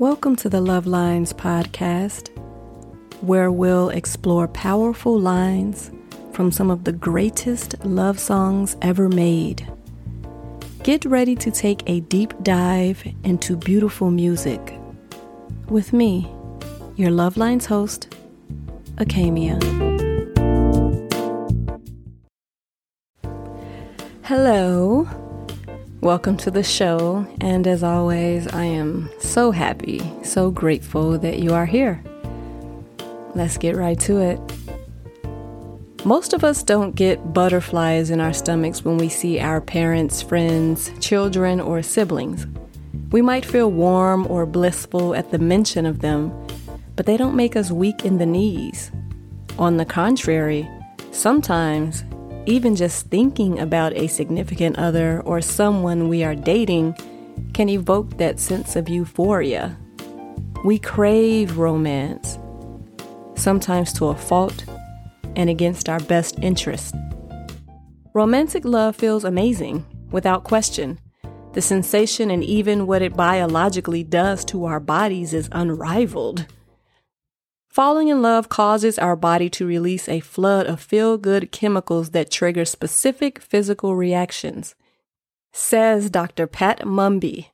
Welcome to the Love Lines podcast, where we'll explore powerful lines from some of the greatest love songs ever made. Get ready to take a deep dive into beautiful music with me, your Love Lines host, Akamia. Hello. Welcome to the show, and as always, I am so happy, so grateful that you are here. Let's get right to it. Most of us don't get butterflies in our stomachs when we see our parents, friends, children, or siblings. We might feel warm or blissful at the mention of them, but they don't make us weak in the knees. On the contrary, sometimes even just thinking about a significant other or someone we are dating can evoke that sense of euphoria. We crave romance, sometimes to a fault and against our best interest. Romantic love feels amazing, without question. The sensation and even what it biologically does to our bodies is unrivaled. Falling in love causes our body to release a flood of feel good chemicals that trigger specific physical reactions, says Dr. Pat Mumby,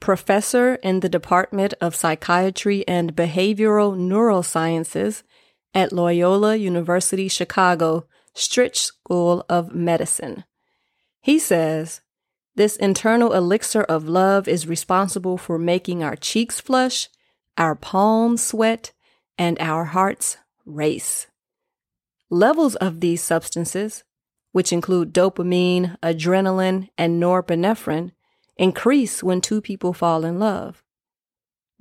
professor in the Department of Psychiatry and Behavioral Neurosciences at Loyola University Chicago Stritch School of Medicine. He says, This internal elixir of love is responsible for making our cheeks flush, our palms sweat, and our hearts race. Levels of these substances, which include dopamine, adrenaline, and norepinephrine, increase when two people fall in love.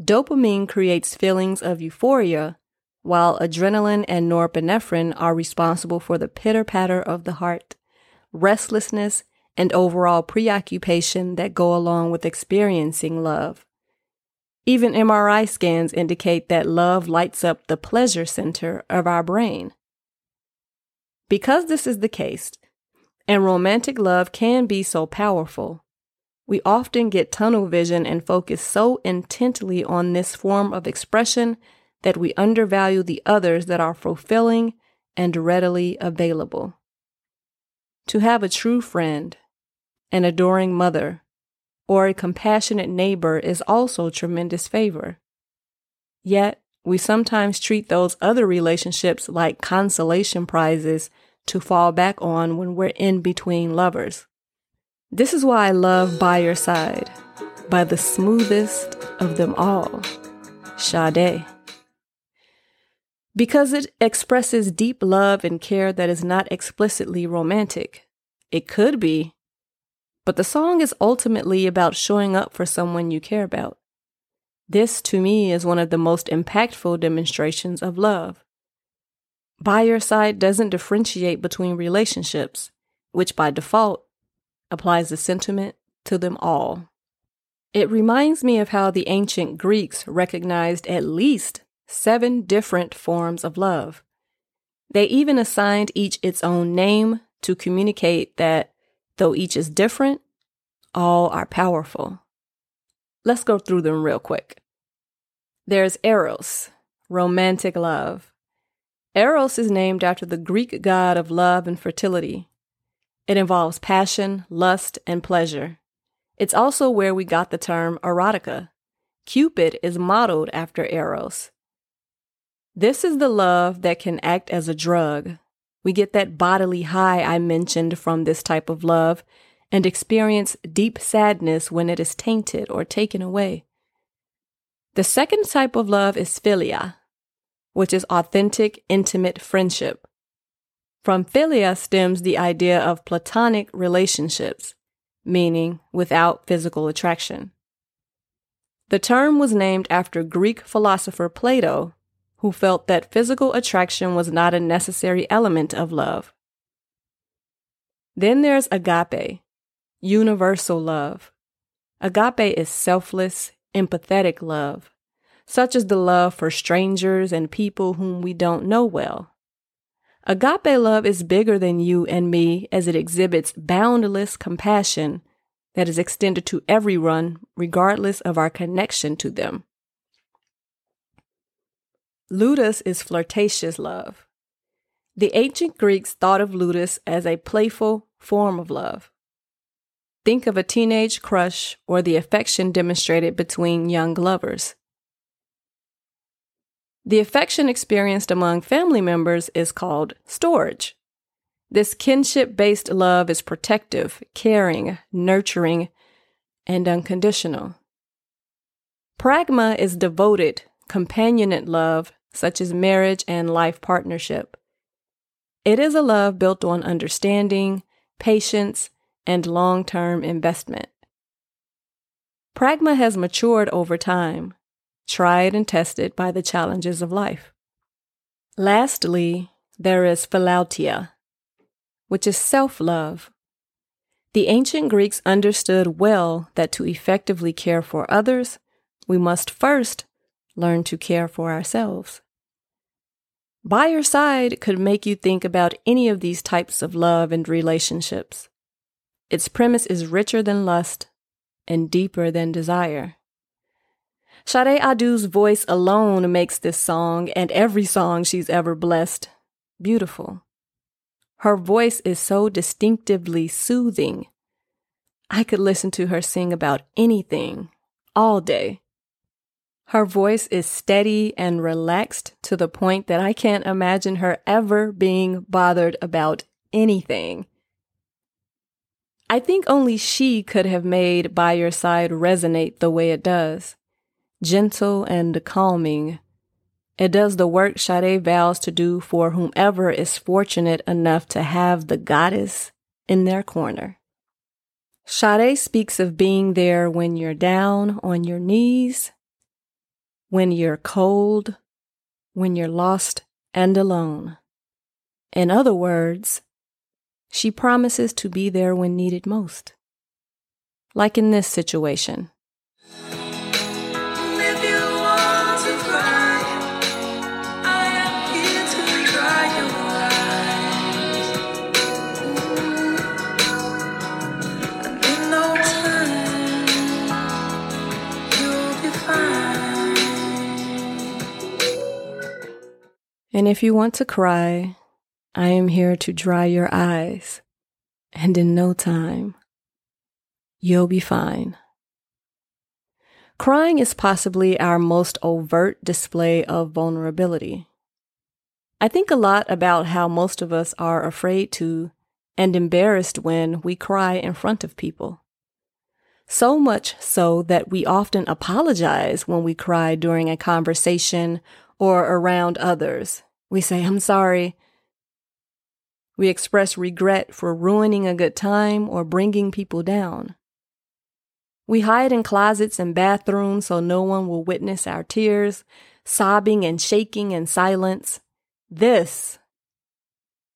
Dopamine creates feelings of euphoria, while adrenaline and norepinephrine are responsible for the pitter patter of the heart, restlessness, and overall preoccupation that go along with experiencing love. Even MRI scans indicate that love lights up the pleasure center of our brain. Because this is the case, and romantic love can be so powerful, we often get tunnel vision and focus so intently on this form of expression that we undervalue the others that are fulfilling and readily available. To have a true friend, an adoring mother, or a compassionate neighbor is also tremendous favor. Yet, we sometimes treat those other relationships like consolation prizes to fall back on when we're in between lovers. This is why I love By Your Side by the smoothest of them all, Sade. Because it expresses deep love and care that is not explicitly romantic. It could be, but the song is ultimately about showing up for someone you care about. This, to me, is one of the most impactful demonstrations of love. By Your Side doesn't differentiate between relationships, which by default applies the sentiment to them all. It reminds me of how the ancient Greeks recognized at least seven different forms of love. They even assigned each its own name to communicate that Though each is different, all are powerful. Let's go through them real quick. There's Eros, romantic love. Eros is named after the Greek god of love and fertility. It involves passion, lust, and pleasure. It's also where we got the term erotica. Cupid is modeled after Eros. This is the love that can act as a drug, we get that bodily high I mentioned from this type of love and experience deep sadness when it is tainted or taken away. The second type of love is philia, which is authentic, intimate friendship. From philia stems the idea of platonic relationships, meaning without physical attraction. The term was named after Greek philosopher Plato, who felt that physical attraction was not a necessary element of love. Then there's agape, universal love. Agape is selfless, empathetic love, such as the love for strangers and people whom we don't know well. Agape love is bigger than you and me as it exhibits boundless compassion that is extended to everyone regardless of our connection to them. Ludus is flirtatious love. The ancient Greeks thought of ludus as a playful form of love. Think of a teenage crush or the affection demonstrated between young lovers. The affection experienced among family members is called storge. This kinship based love is protective, caring, nurturing, and unconditional. Pragma is devoted, companionate love such as marriage and life partnership. It is a love built on understanding, patience, and long term investment. Pragma has matured over time, tried and tested by the challenges of life. Lastly, there is philautia, which is self love. The ancient Greeks understood well that to effectively care for others, we must first learn to care for ourselves. By your side could make you think about any of these types of love and relationships. Its premise is richer than lust and deeper than desire. Sade Adu's voice alone makes this song and every song she's ever blessed beautiful. Her voice is so distinctively soothing. I could listen to her sing about anything all day. Her voice is steady and relaxed to the point that I can't imagine her ever being bothered about anything. I think only she could have made By Your Side resonate the way it does. Gentle and calming. It does the work Sade vows to do for whomever is fortunate enough to have the goddess in their corner. Sade speaks of being there when you're down on your knees when you're cold, when you're lost and alone. In other words, she promises to be there when needed most. Like in this situation. And if you want to cry, I am here to dry your eyes. And in no time, you'll be fine. Crying is possibly our most overt display of vulnerability. I think a lot about how most of us are afraid to and embarrassed when we cry in front of people. So much so that we often apologize when we cry during a conversation or around others. We say, I'm sorry. We express regret for ruining a good time or bringing people down. We hide in closets and bathrooms so no one will witness our tears, sobbing and shaking in silence. This,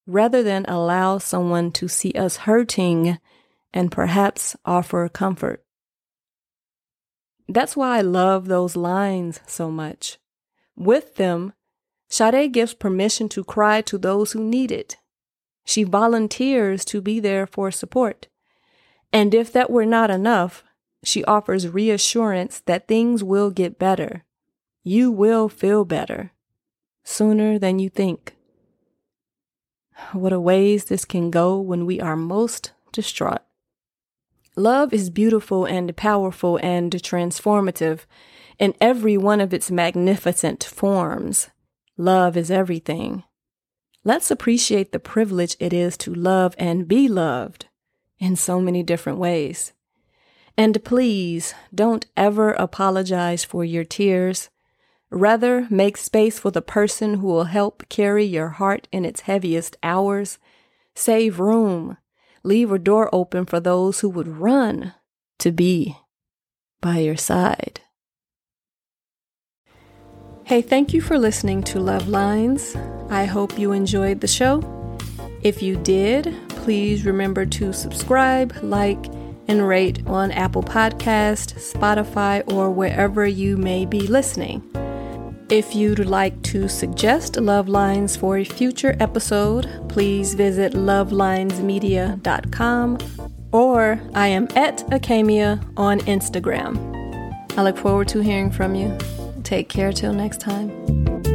rather than allow someone to see us hurting and perhaps offer comfort. That's why I love those lines so much. With them, Sade gives permission to cry to those who need it. She volunteers to be there for support. And if that were not enough, she offers reassurance that things will get better. You will feel better sooner than you think. What a ways this can go when we are most distraught. Love is beautiful and powerful and transformative in every one of its magnificent forms. Love is everything. Let's appreciate the privilege it is to love and be loved in so many different ways. And please don't ever apologize for your tears. Rather, make space for the person who will help carry your heart in its heaviest hours. Save room. Leave a door open for those who would run to be by your side. Hey, thank you for listening to Love Lines. I hope you enjoyed the show. If you did, please remember to subscribe, like, and rate on Apple Podcast, Spotify, or wherever you may be listening. If you'd like to suggest Love Lines for a future episode, please visit lovelinesmedia.com or I am at Acamia on Instagram. I look forward to hearing from you. Take care till next time.